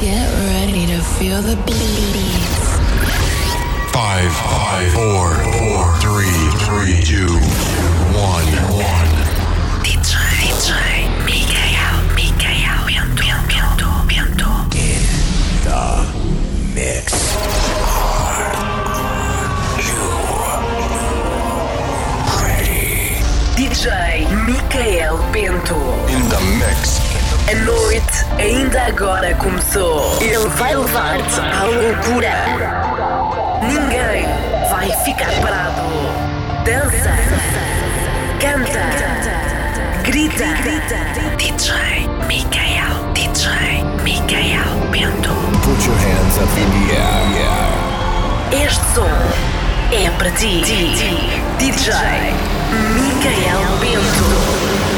Get ready to feel the beats. Five, five, four, four, three, three, two, one, one. DJ, DJ, Mikael, Mikael, Bento, Bento, Bento. Mix. DJ Mikael Bento. In the mix. A noite ainda agora começou. Ele vai levar-te à loucura. Ninguém vai ficar parado. Dança. Canta. Grita. DJ Mikael. DJ Mikael Bento. Put your hands up in the air. Este som é para ti. DJ Mikael Bento.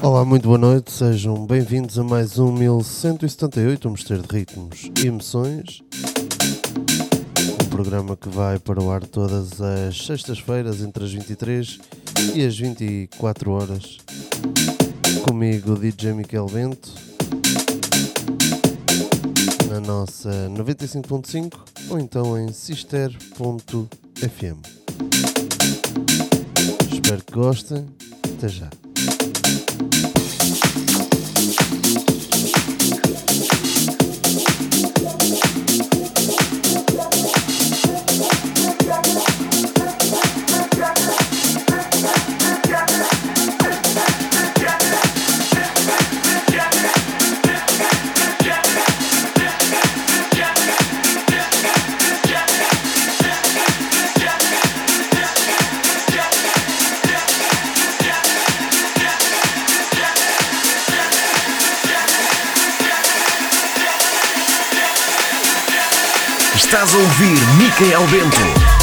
Olá, muito boa noite, sejam bem-vindos a mais um 1178, um mistério de ritmos e emoções. Um programa que vai para o ar todas as sextas-feiras, entre as 23 e as 24 horas. Comigo, DJ Miquel Bento, na nossa 95.5 ou então em sister.fm. Espero que gostem. Até já. Ouvir Mikael Bento.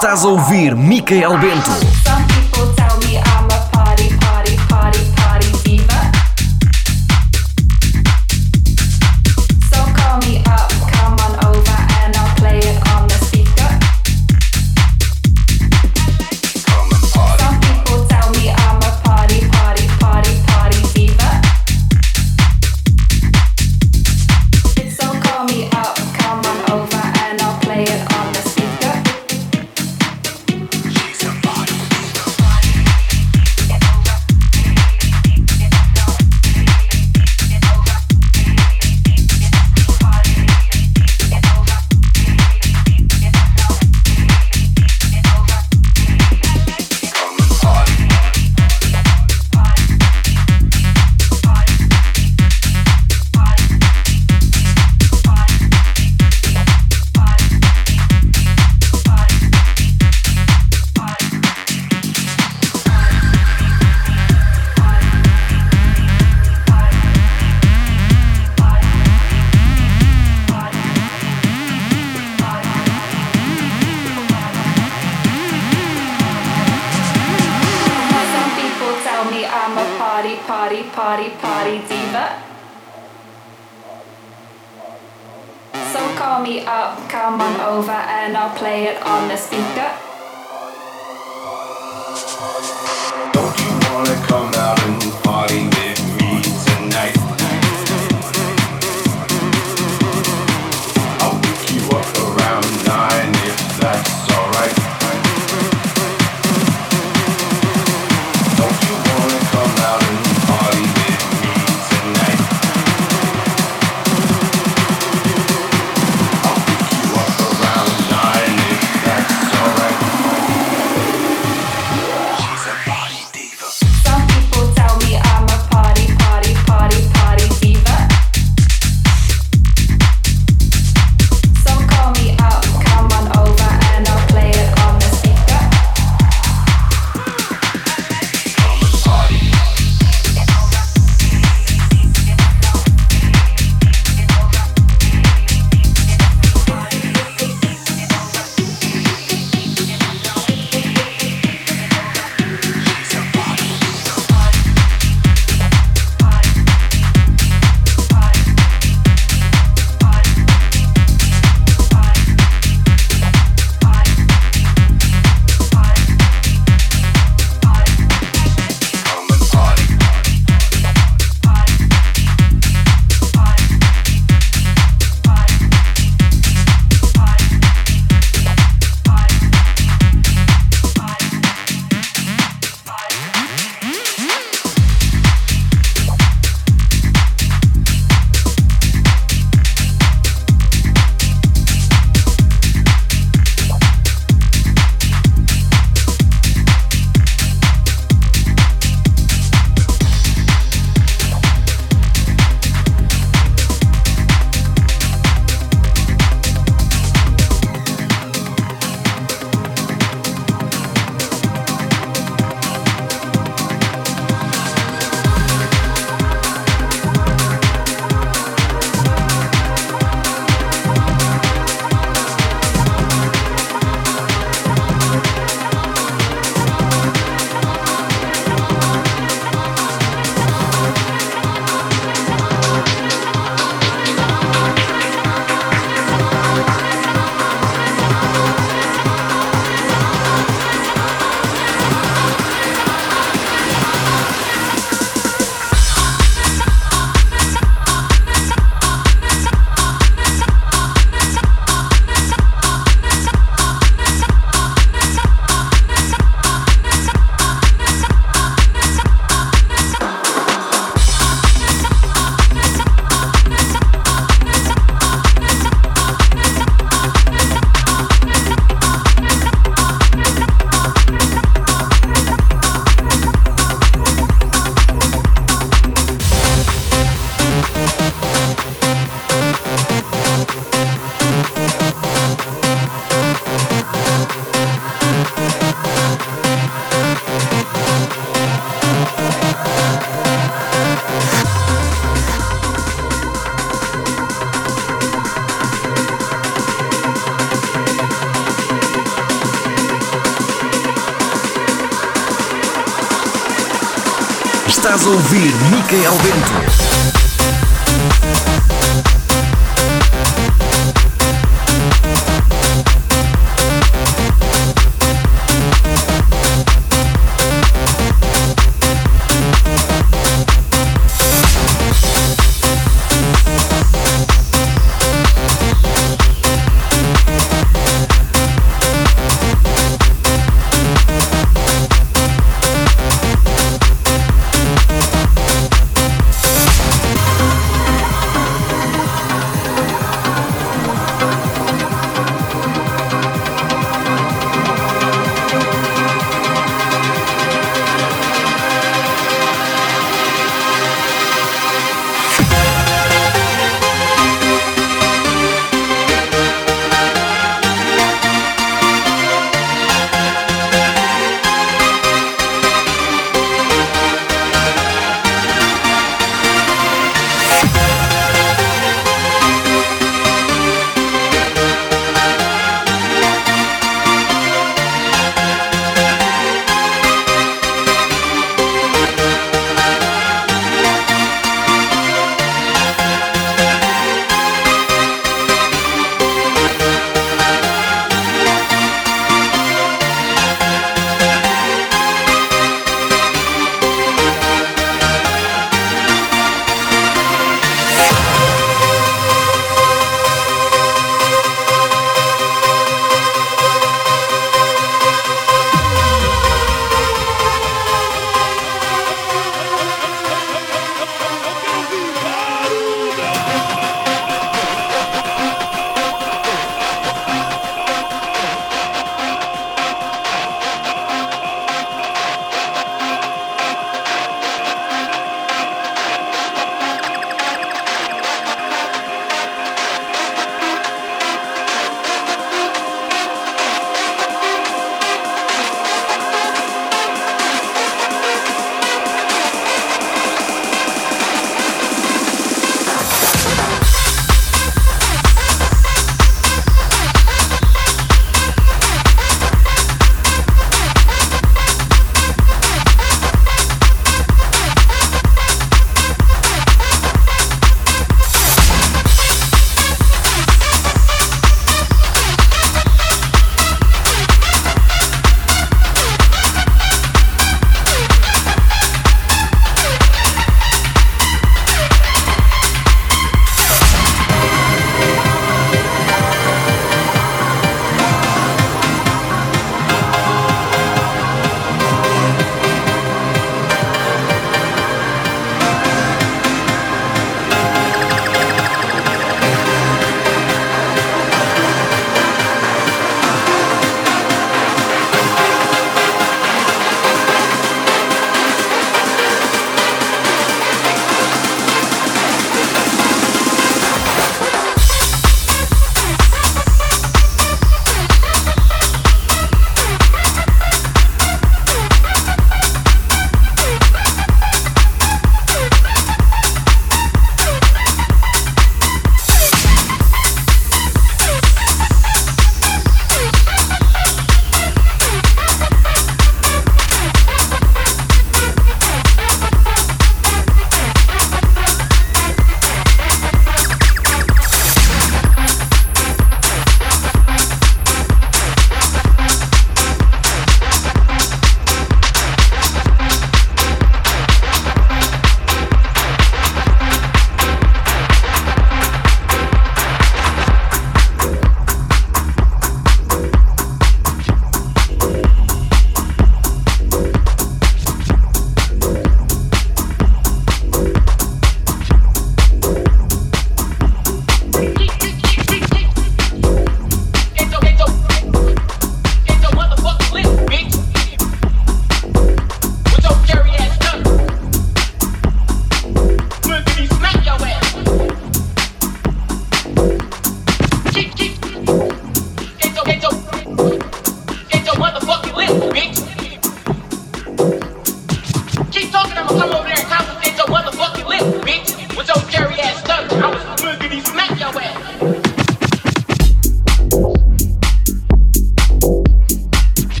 Estás a ouvir Micael Bento.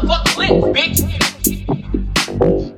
motherfucking lit, bitch.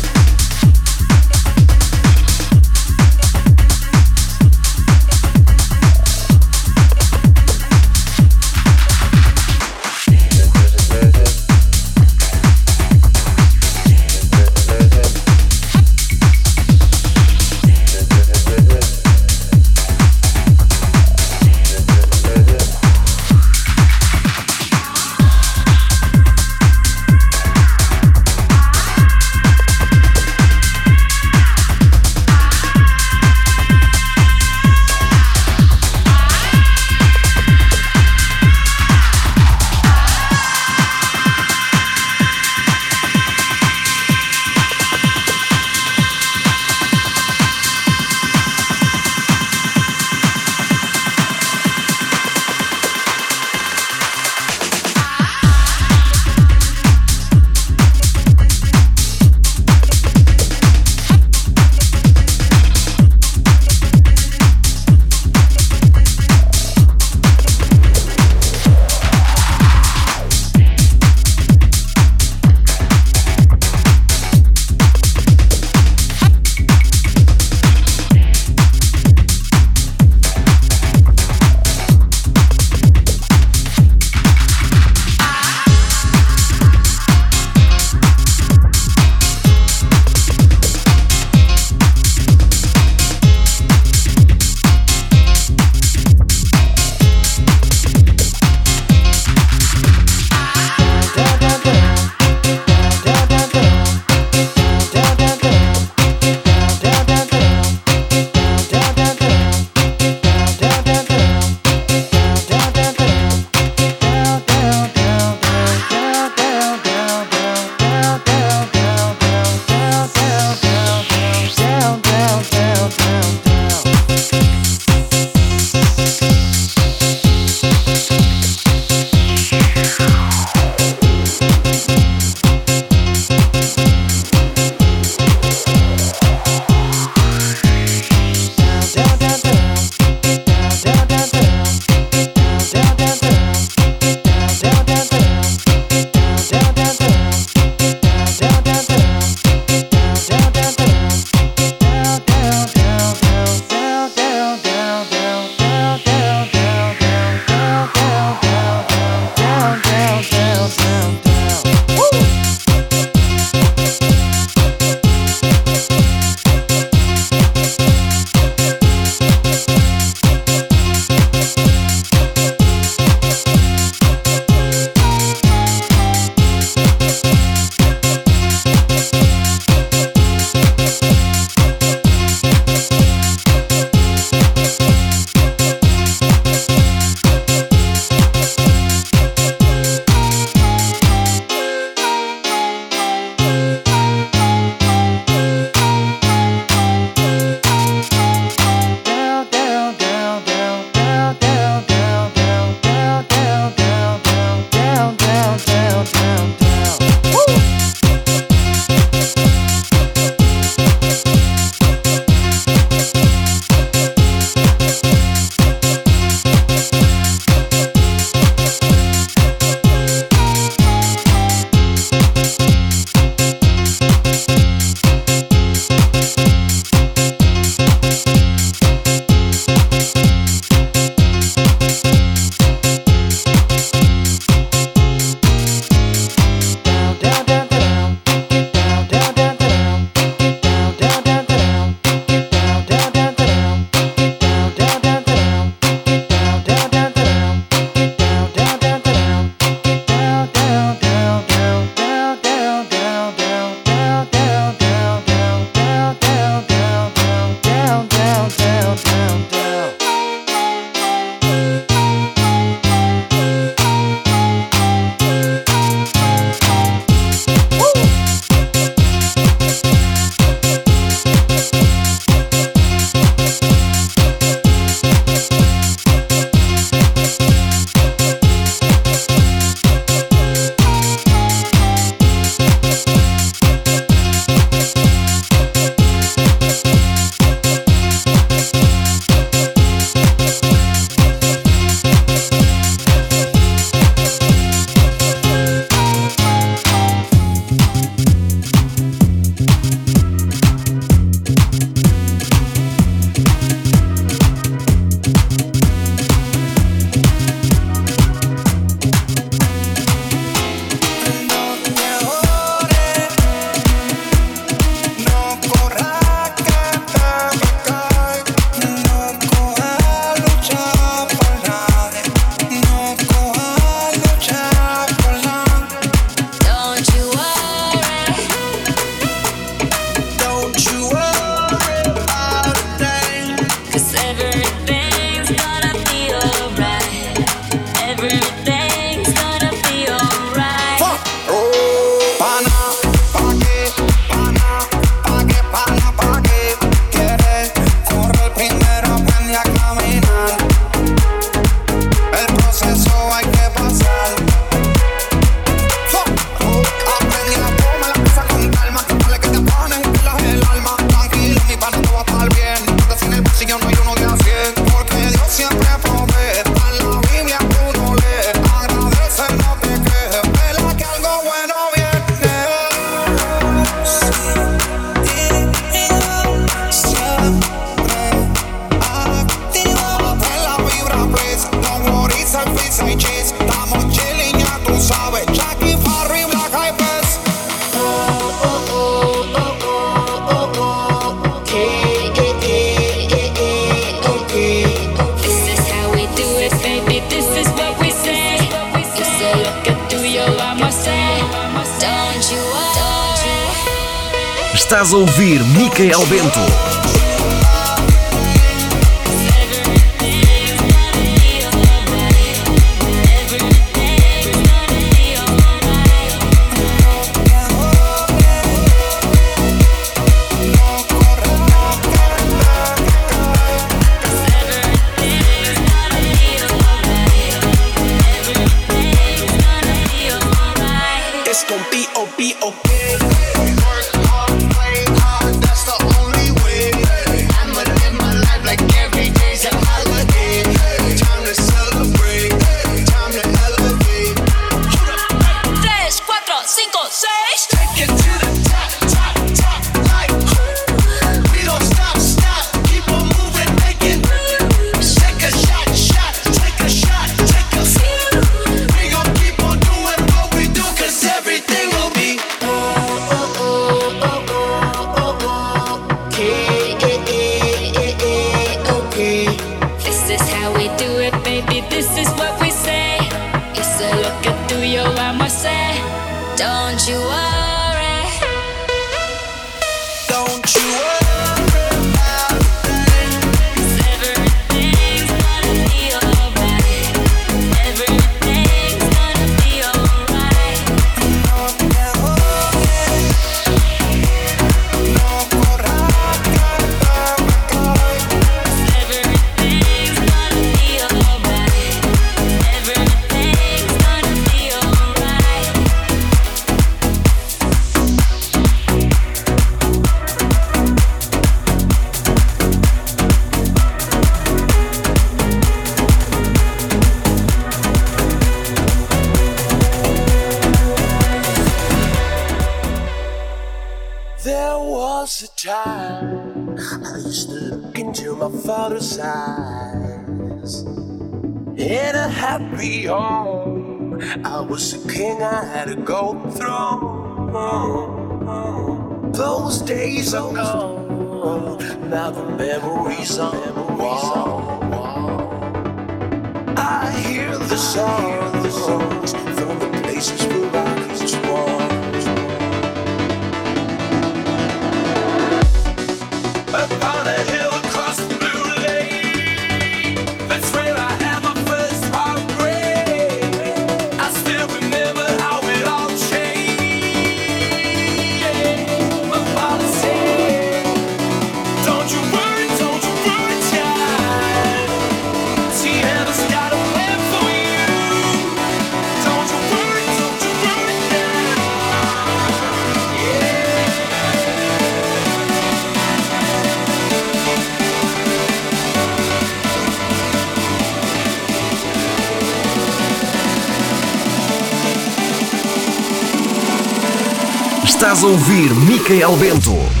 Ouvir Micael Bento.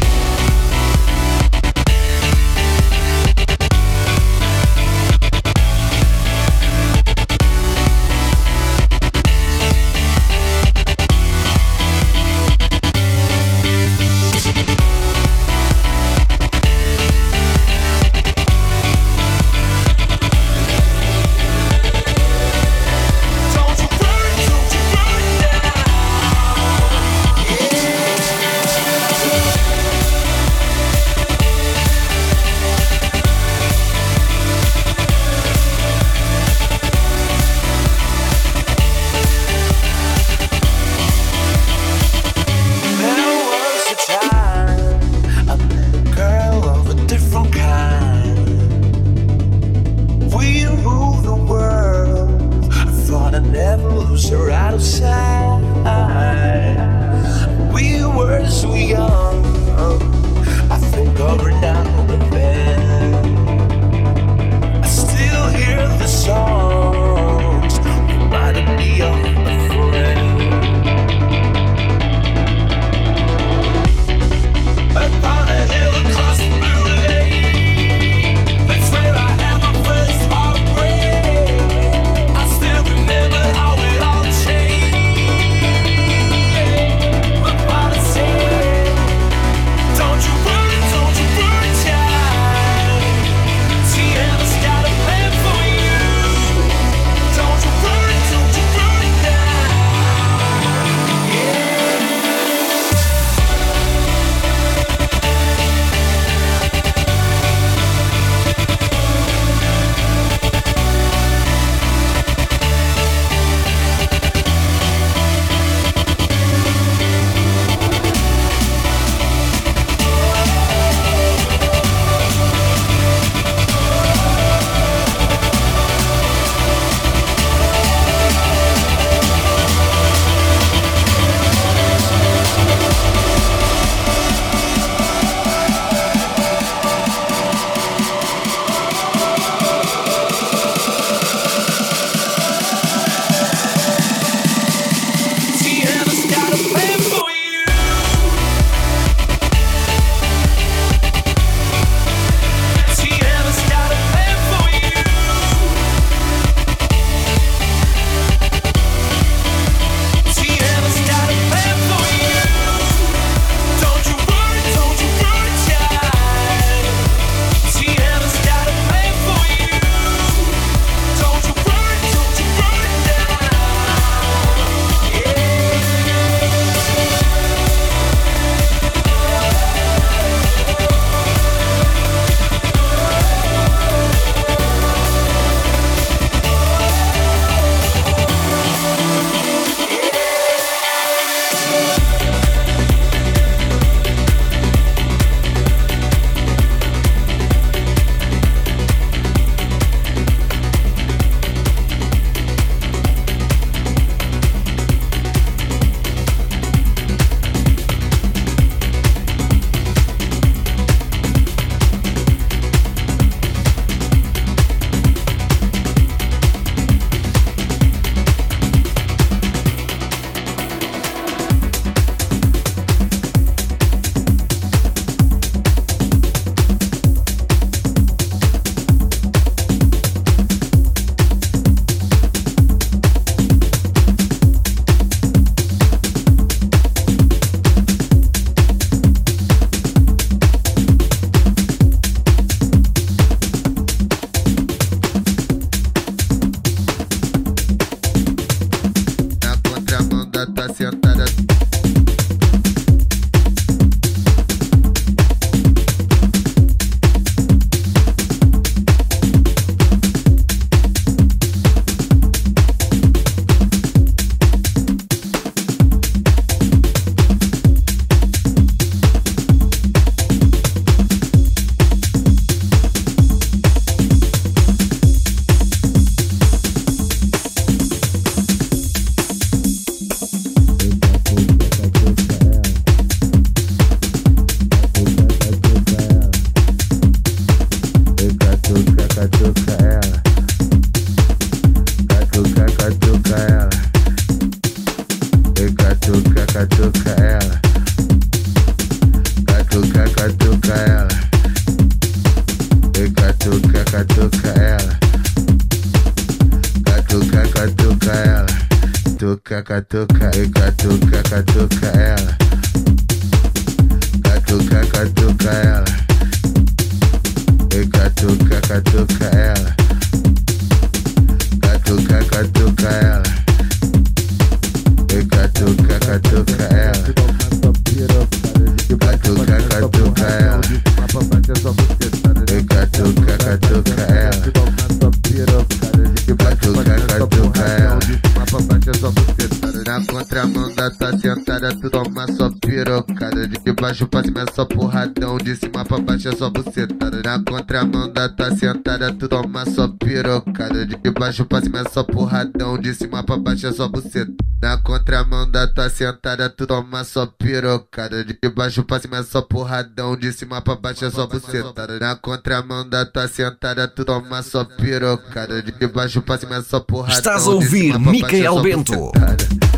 É só porradão, de cima pra baixo é só bucetada. Na contramão da tua sentada, tu toma só pirocada. De baixo pra cima é só porradão, de cima pra baixo é só buceta. Na contramão da tua sentada, tu toma só pirocada. De baixo pra cima é só porradão, de cima pra baixo é só bucetada. Na contramão da tua sentada, tu toma só pirocada. De baixo pra cima é só porradão. Estás a ouvir Micael Bento. bucetada.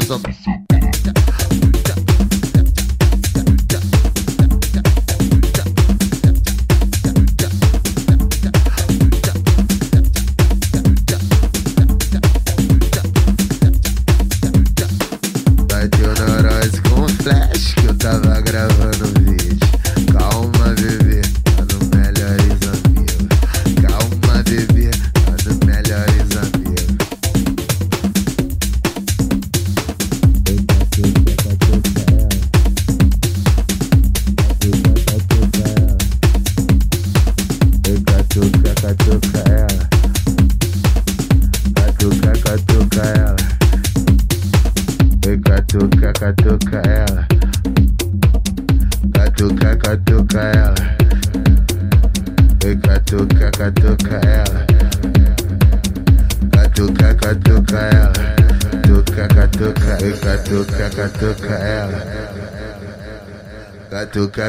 Cima pra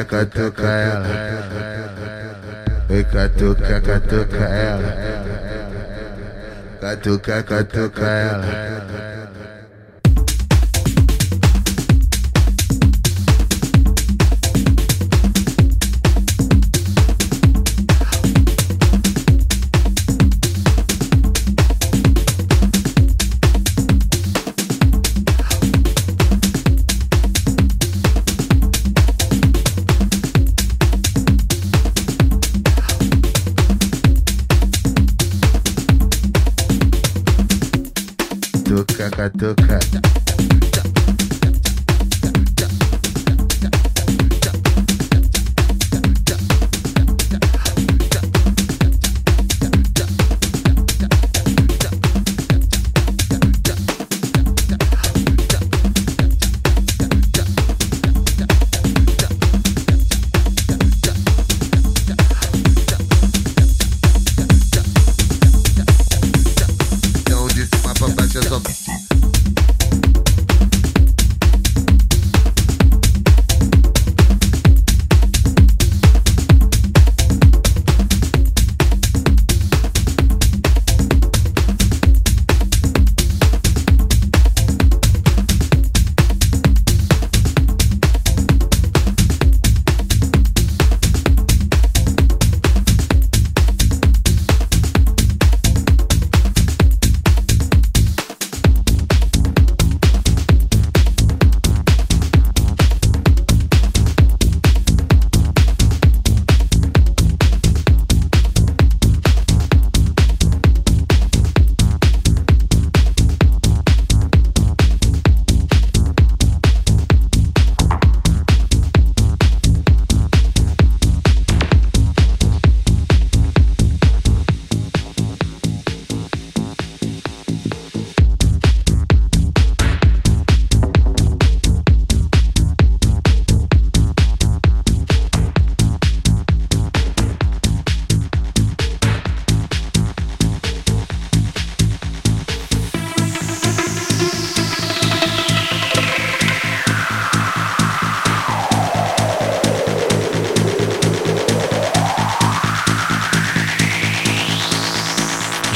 Catuca, ela. Oi, catuca, catuca ela. Catuca, catuca ela.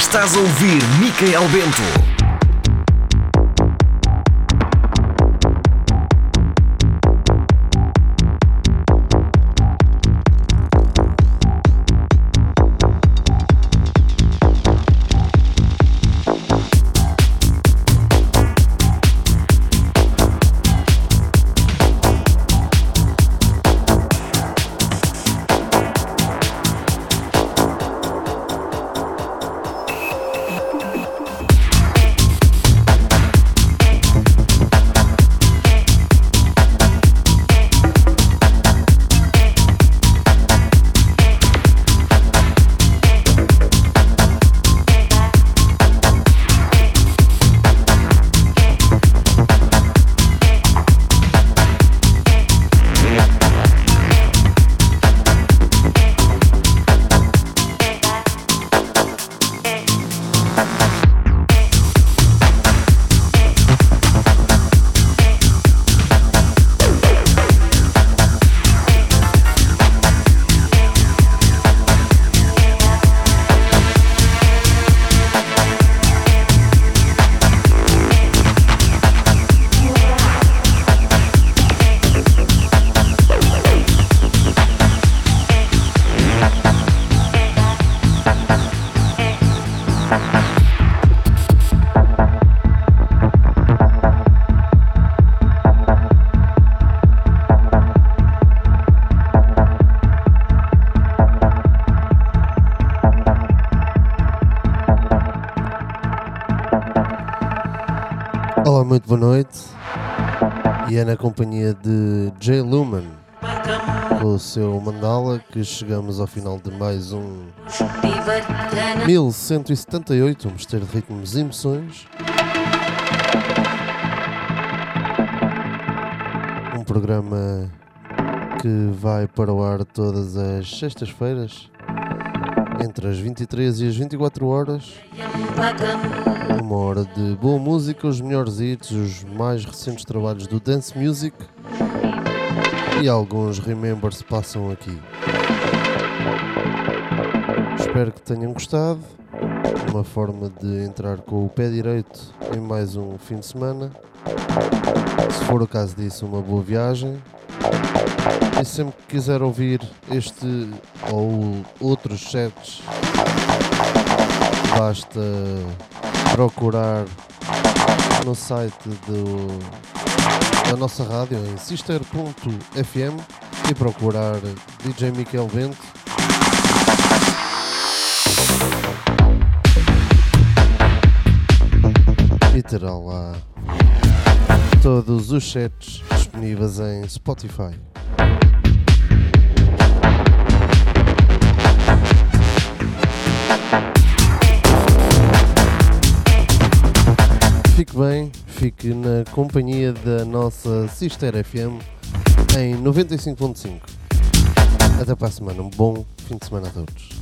Estás a ouvir Micael Bento. Olá, muito boa noite. E é na companhia de Jay Luman com o seu Mandala que chegamos ao final de mais um 1178, um mistério de ritmos e emoções. Um programa que vai para o ar todas as sextas-feiras, entre as 23 e as 24 horas. Uma hora de boa música, os melhores hits, os mais recentes trabalhos do Dance Music e alguns remembers passam aqui. Espero que tenham gostado. Uma forma de entrar com o pé direito em mais um fim de semana. Se for o caso disso, uma boa viagem. E sempre que quiser ouvir este ou outros sets, basta procurar no site do, da nossa rádio em sister.fm e procurar DJ Miquel Bento. E terá lá todos os sets disponíveis em Spotify. Fique bem, fique na companhia da nossa Sister FM em 95.5. Até para a semana, um bom fim de semana a todos.